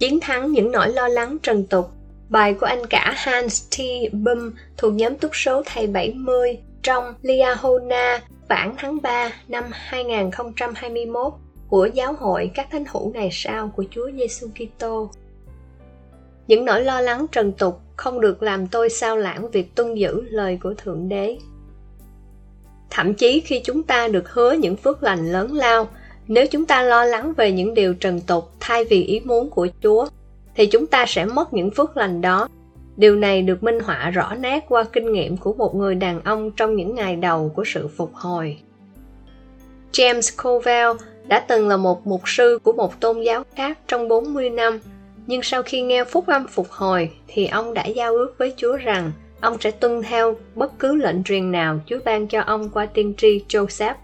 Chiến thắng những nỗi lo lắng trần tục Bài của anh cả Hans T. Bum thuộc nhóm túc số thầy 70 trong Liahona bản tháng 3 năm 2021 của Giáo hội các thánh hữu ngày sau của Chúa Giêsu Kitô. Những nỗi lo lắng trần tục không được làm tôi sao lãng việc tuân giữ lời của Thượng Đế. Thậm chí khi chúng ta được hứa những phước lành lớn lao, nếu chúng ta lo lắng về những điều trần tục thay vì ý muốn của Chúa, thì chúng ta sẽ mất những phước lành đó. Điều này được minh họa rõ nét qua kinh nghiệm của một người đàn ông trong những ngày đầu của sự phục hồi. James Covell đã từng là một mục sư của một tôn giáo khác trong 40 năm, nhưng sau khi nghe phúc âm phục hồi thì ông đã giao ước với Chúa rằng ông sẽ tuân theo bất cứ lệnh truyền nào Chúa ban cho ông qua tiên tri Joseph.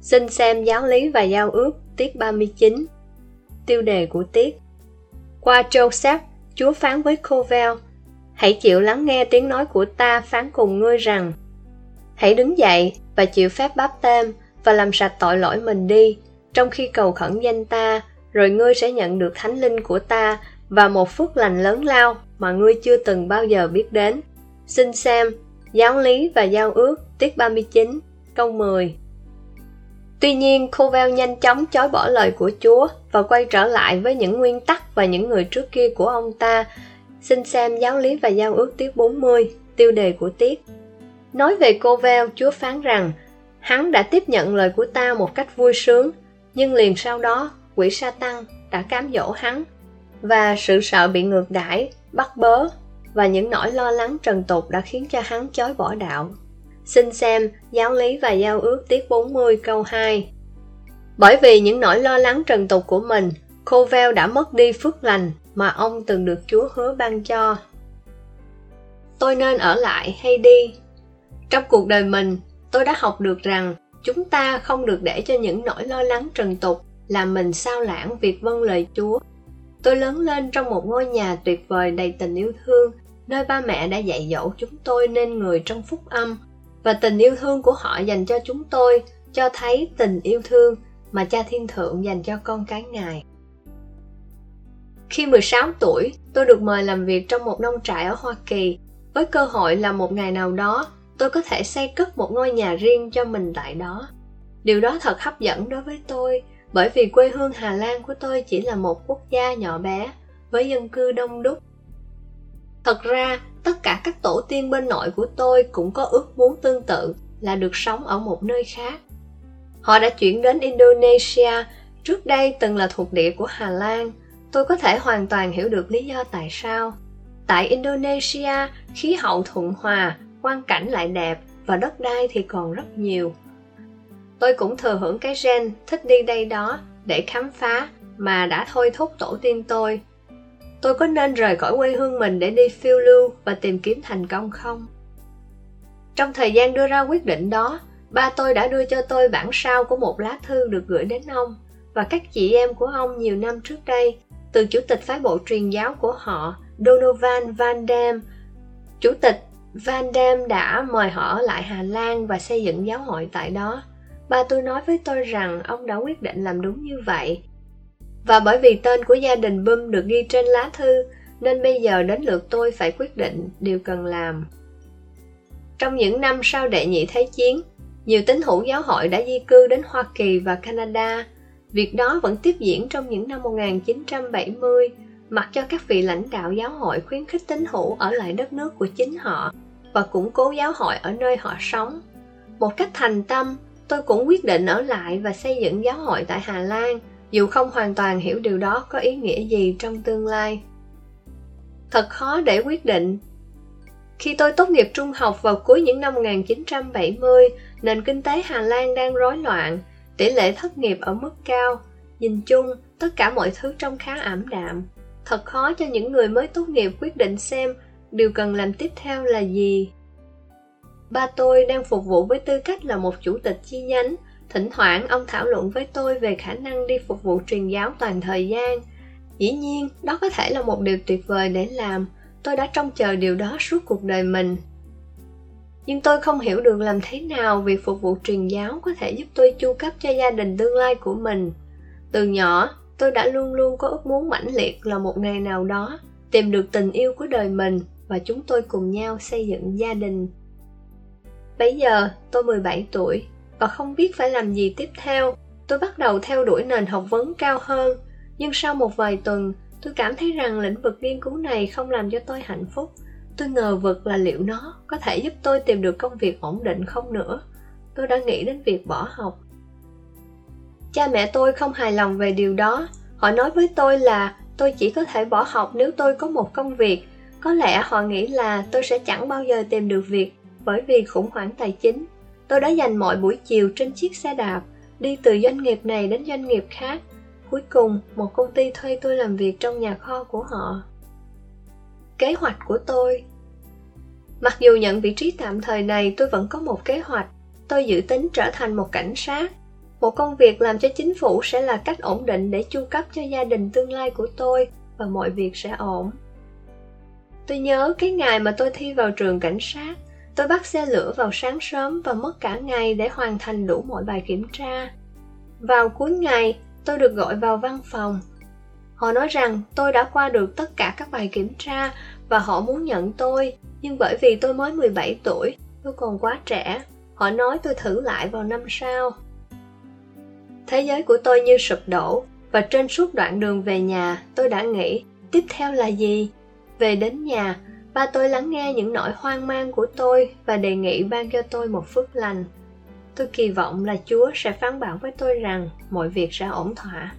Xin xem giáo lý và giao ước tiết 39. Tiêu đề của tiết Qua Joseph, Chúa phán với Covell, Hãy chịu lắng nghe tiếng nói của ta phán cùng ngươi rằng Hãy đứng dậy và chịu phép báp tem và làm sạch tội lỗi mình đi, trong khi cầu khẩn danh ta, rồi ngươi sẽ nhận được thánh linh của ta và một phước lành lớn lao mà ngươi chưa từng bao giờ biết đến. Xin xem, giáo lý và giao ước, tiết 39, câu 10. Tuy nhiên, Covell nhanh chóng chối bỏ lời của Chúa và quay trở lại với những nguyên tắc và những người trước kia của ông ta. Xin xem giáo lý và giao ước tiết 40, tiêu đề của tiết. Nói về Covell, Chúa phán rằng, hắn đã tiếp nhận lời của ta một cách vui sướng, nhưng liền sau đó, quỷ sa tăng đã cám dỗ hắn, và sự sợ bị ngược đãi, bắt bớ và những nỗi lo lắng trần tục đã khiến cho hắn chối bỏ đạo. Xin xem Giáo lý và Giao ước tiết 40 câu 2 Bởi vì những nỗi lo lắng trần tục của mình, Covell đã mất đi phước lành mà ông từng được Chúa hứa ban cho. Tôi nên ở lại hay đi? Trong cuộc đời mình, tôi đã học được rằng chúng ta không được để cho những nỗi lo lắng trần tục làm mình sao lãng việc vâng lời Chúa. Tôi lớn lên trong một ngôi nhà tuyệt vời đầy tình yêu thương, nơi ba mẹ đã dạy dỗ chúng tôi nên người trong phúc âm và tình yêu thương của họ dành cho chúng tôi cho thấy tình yêu thương mà cha thiên thượng dành cho con cái ngài. Khi 16 tuổi, tôi được mời làm việc trong một nông trại ở Hoa Kỳ với cơ hội là một ngày nào đó tôi có thể xây cất một ngôi nhà riêng cho mình tại đó. Điều đó thật hấp dẫn đối với tôi bởi vì quê hương Hà Lan của tôi chỉ là một quốc gia nhỏ bé với dân cư đông đúc. Thật ra, tất cả các tổ tiên bên nội của tôi cũng có ước muốn tương tự là được sống ở một nơi khác. Họ đã chuyển đến Indonesia, trước đây từng là thuộc địa của Hà Lan. Tôi có thể hoàn toàn hiểu được lý do tại sao. Tại Indonesia, khí hậu thuận hòa, quang cảnh lại đẹp và đất đai thì còn rất nhiều. Tôi cũng thừa hưởng cái gen thích đi đây đó để khám phá mà đã thôi thúc tổ tiên tôi tôi có nên rời khỏi quê hương mình để đi phiêu lưu và tìm kiếm thành công không? Trong thời gian đưa ra quyết định đó, ba tôi đã đưa cho tôi bản sao của một lá thư được gửi đến ông và các chị em của ông nhiều năm trước đây, từ chủ tịch phái bộ truyền giáo của họ, donovan van dam. Chủ tịch van dam đã mời họ ở lại hà lan và xây dựng giáo hội tại đó. Ba tôi nói với tôi rằng ông đã quyết định làm đúng như vậy và bởi vì tên của gia đình Bum được ghi trên lá thư, nên bây giờ đến lượt tôi phải quyết định điều cần làm. Trong những năm sau đệ nhị thế chiến, nhiều tín hữu giáo hội đã di cư đến Hoa Kỳ và Canada. Việc đó vẫn tiếp diễn trong những năm 1970, mặc cho các vị lãnh đạo giáo hội khuyến khích tín hữu ở lại đất nước của chính họ và củng cố giáo hội ở nơi họ sống. Một cách thành tâm, tôi cũng quyết định ở lại và xây dựng giáo hội tại Hà Lan dù không hoàn toàn hiểu điều đó có ý nghĩa gì trong tương lai. Thật khó để quyết định. Khi tôi tốt nghiệp trung học vào cuối những năm 1970, nền kinh tế Hà Lan đang rối loạn, tỷ lệ thất nghiệp ở mức cao. Nhìn chung, tất cả mọi thứ trông khá ảm đạm. Thật khó cho những người mới tốt nghiệp quyết định xem điều cần làm tiếp theo là gì. Ba tôi đang phục vụ với tư cách là một chủ tịch chi nhánh. Thỉnh thoảng ông thảo luận với tôi về khả năng đi phục vụ truyền giáo toàn thời gian. Dĩ nhiên, đó có thể là một điều tuyệt vời để làm. Tôi đã trông chờ điều đó suốt cuộc đời mình. Nhưng tôi không hiểu được làm thế nào việc phục vụ truyền giáo có thể giúp tôi chu cấp cho gia đình tương lai của mình. Từ nhỏ, tôi đã luôn luôn có ước muốn mãnh liệt là một ngày nào đó tìm được tình yêu của đời mình và chúng tôi cùng nhau xây dựng gia đình. Bây giờ, tôi 17 tuổi và không biết phải làm gì tiếp theo. Tôi bắt đầu theo đuổi nền học vấn cao hơn, nhưng sau một vài tuần, tôi cảm thấy rằng lĩnh vực nghiên cứu này không làm cho tôi hạnh phúc. Tôi ngờ vực là liệu nó có thể giúp tôi tìm được công việc ổn định không nữa. Tôi đã nghĩ đến việc bỏ học. Cha mẹ tôi không hài lòng về điều đó. Họ nói với tôi là tôi chỉ có thể bỏ học nếu tôi có một công việc. Có lẽ họ nghĩ là tôi sẽ chẳng bao giờ tìm được việc bởi vì khủng hoảng tài chính. Tôi đã dành mọi buổi chiều trên chiếc xe đạp, đi từ doanh nghiệp này đến doanh nghiệp khác. Cuối cùng, một công ty thuê tôi làm việc trong nhà kho của họ. Kế hoạch của tôi Mặc dù nhận vị trí tạm thời này, tôi vẫn có một kế hoạch. Tôi dự tính trở thành một cảnh sát. Một công việc làm cho chính phủ sẽ là cách ổn định để chu cấp cho gia đình tương lai của tôi và mọi việc sẽ ổn. Tôi nhớ cái ngày mà tôi thi vào trường cảnh sát, tôi bắt xe lửa vào sáng sớm và mất cả ngày để hoàn thành đủ mọi bài kiểm tra. Vào cuối ngày, tôi được gọi vào văn phòng. Họ nói rằng tôi đã qua được tất cả các bài kiểm tra và họ muốn nhận tôi, nhưng bởi vì tôi mới 17 tuổi, tôi còn quá trẻ. Họ nói tôi thử lại vào năm sau. Thế giới của tôi như sụp đổ, và trên suốt đoạn đường về nhà, tôi đã nghĩ, tiếp theo là gì? Về đến nhà, ba tôi lắng nghe những nỗi hoang mang của tôi và đề nghị ban cho tôi một phước lành. Tôi kỳ vọng là Chúa sẽ phán bảo với tôi rằng mọi việc sẽ ổn thỏa.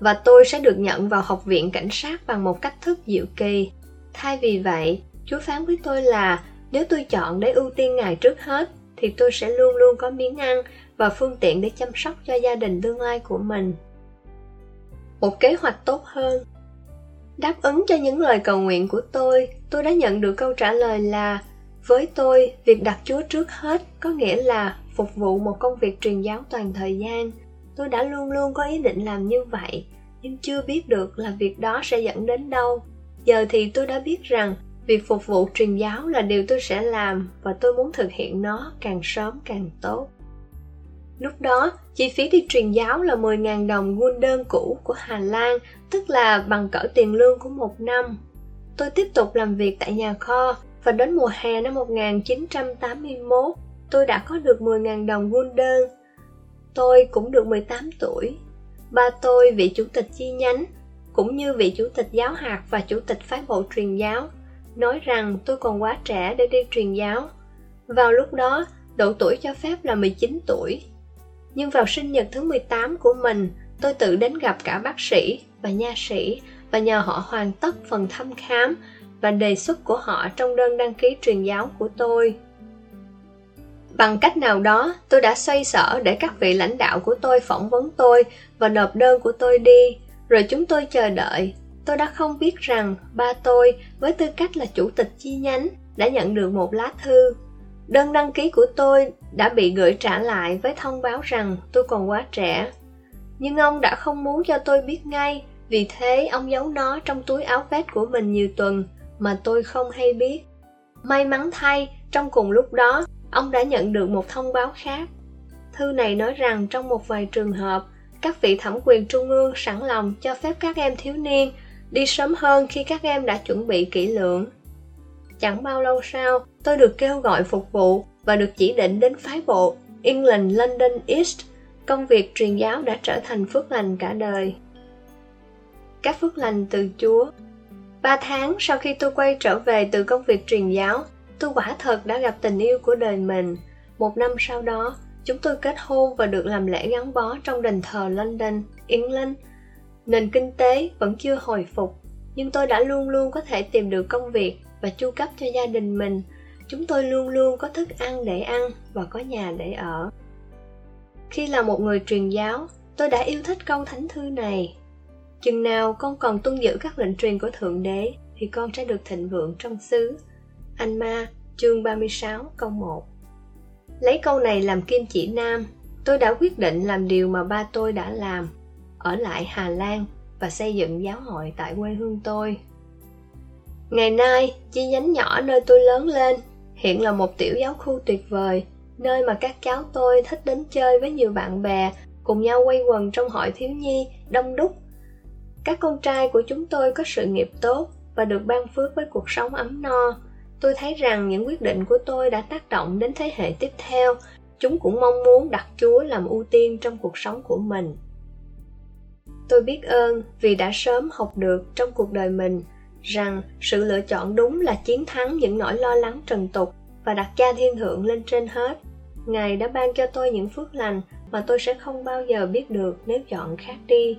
Và tôi sẽ được nhận vào học viện cảnh sát bằng một cách thức diệu kỳ. Thay vì vậy, Chúa phán với tôi là nếu tôi chọn để ưu tiên Ngài trước hết, thì tôi sẽ luôn luôn có miếng ăn và phương tiện để chăm sóc cho gia đình tương lai của mình. Một kế hoạch tốt hơn Đáp ứng cho những lời cầu nguyện của tôi, tôi đã nhận được câu trả lời là với tôi, việc đặt Chúa trước hết có nghĩa là phục vụ một công việc truyền giáo toàn thời gian. Tôi đã luôn luôn có ý định làm như vậy, nhưng chưa biết được là việc đó sẽ dẫn đến đâu. Giờ thì tôi đã biết rằng việc phục vụ truyền giáo là điều tôi sẽ làm và tôi muốn thực hiện nó càng sớm càng tốt. Lúc đó, chi phí đi truyền giáo là 10.000 đồng quân đơn cũ của Hà Lan, tức là bằng cỡ tiền lương của một năm. Tôi tiếp tục làm việc tại nhà kho và đến mùa hè năm 1981, tôi đã có được 10.000 đồng quân đơn. Tôi cũng được 18 tuổi. Ba tôi, vị chủ tịch chi nhánh, cũng như vị chủ tịch giáo hạt và chủ tịch phái bộ truyền giáo, nói rằng tôi còn quá trẻ để đi truyền giáo. Vào lúc đó, độ tuổi cho phép là 19 tuổi. Nhưng vào sinh nhật thứ 18 của mình, tôi tự đến gặp cả bác sĩ và nha sĩ và nhờ họ hoàn tất phần thăm khám và đề xuất của họ trong đơn đăng ký truyền giáo của tôi. Bằng cách nào đó, tôi đã xoay sở để các vị lãnh đạo của tôi phỏng vấn tôi và nộp đơn của tôi đi, rồi chúng tôi chờ đợi. Tôi đã không biết rằng ba tôi, với tư cách là chủ tịch chi nhánh, đã nhận được một lá thư. Đơn đăng ký của tôi đã bị gửi trả lại với thông báo rằng tôi còn quá trẻ. Nhưng ông đã không muốn cho tôi biết ngay, vì thế ông giấu nó trong túi áo vest của mình nhiều tuần mà tôi không hay biết. May mắn thay, trong cùng lúc đó, ông đã nhận được một thông báo khác. Thư này nói rằng trong một vài trường hợp, các vị thẩm quyền trung ương sẵn lòng cho phép các em thiếu niên đi sớm hơn khi các em đã chuẩn bị kỹ lưỡng. Chẳng bao lâu sau, tôi được kêu gọi phục vụ và được chỉ định đến phái bộ England London East. Công việc truyền giáo đã trở thành phước lành cả đời. Các phước lành từ Chúa Ba tháng sau khi tôi quay trở về từ công việc truyền giáo, tôi quả thật đã gặp tình yêu của đời mình. Một năm sau đó, chúng tôi kết hôn và được làm lễ gắn bó trong đền thờ London, England. Nền kinh tế vẫn chưa hồi phục, nhưng tôi đã luôn luôn có thể tìm được công việc và chu cấp cho gia đình mình. Chúng tôi luôn luôn có thức ăn để ăn và có nhà để ở. Khi là một người truyền giáo, tôi đã yêu thích câu thánh thư này. Chừng nào con còn tuân giữ các lệnh truyền của Thượng Đế, thì con sẽ được thịnh vượng trong xứ. Anh Ma, chương 36, câu 1 Lấy câu này làm kim chỉ nam, tôi đã quyết định làm điều mà ba tôi đã làm, ở lại Hà Lan và xây dựng giáo hội tại quê hương tôi. Ngày nay, chi nhánh nhỏ nơi tôi lớn lên, hiện là một tiểu giáo khu tuyệt vời, nơi mà các cháu tôi thích đến chơi với nhiều bạn bè, cùng nhau quay quần trong hội thiếu nhi, đông đúc. Các con trai của chúng tôi có sự nghiệp tốt và được ban phước với cuộc sống ấm no. Tôi thấy rằng những quyết định của tôi đã tác động đến thế hệ tiếp theo. Chúng cũng mong muốn đặt Chúa làm ưu tiên trong cuộc sống của mình. Tôi biết ơn vì đã sớm học được trong cuộc đời mình rằng sự lựa chọn đúng là chiến thắng những nỗi lo lắng trần tục và đặt cha thiên thượng lên trên hết. Ngài đã ban cho tôi những phước lành mà tôi sẽ không bao giờ biết được nếu chọn khác đi.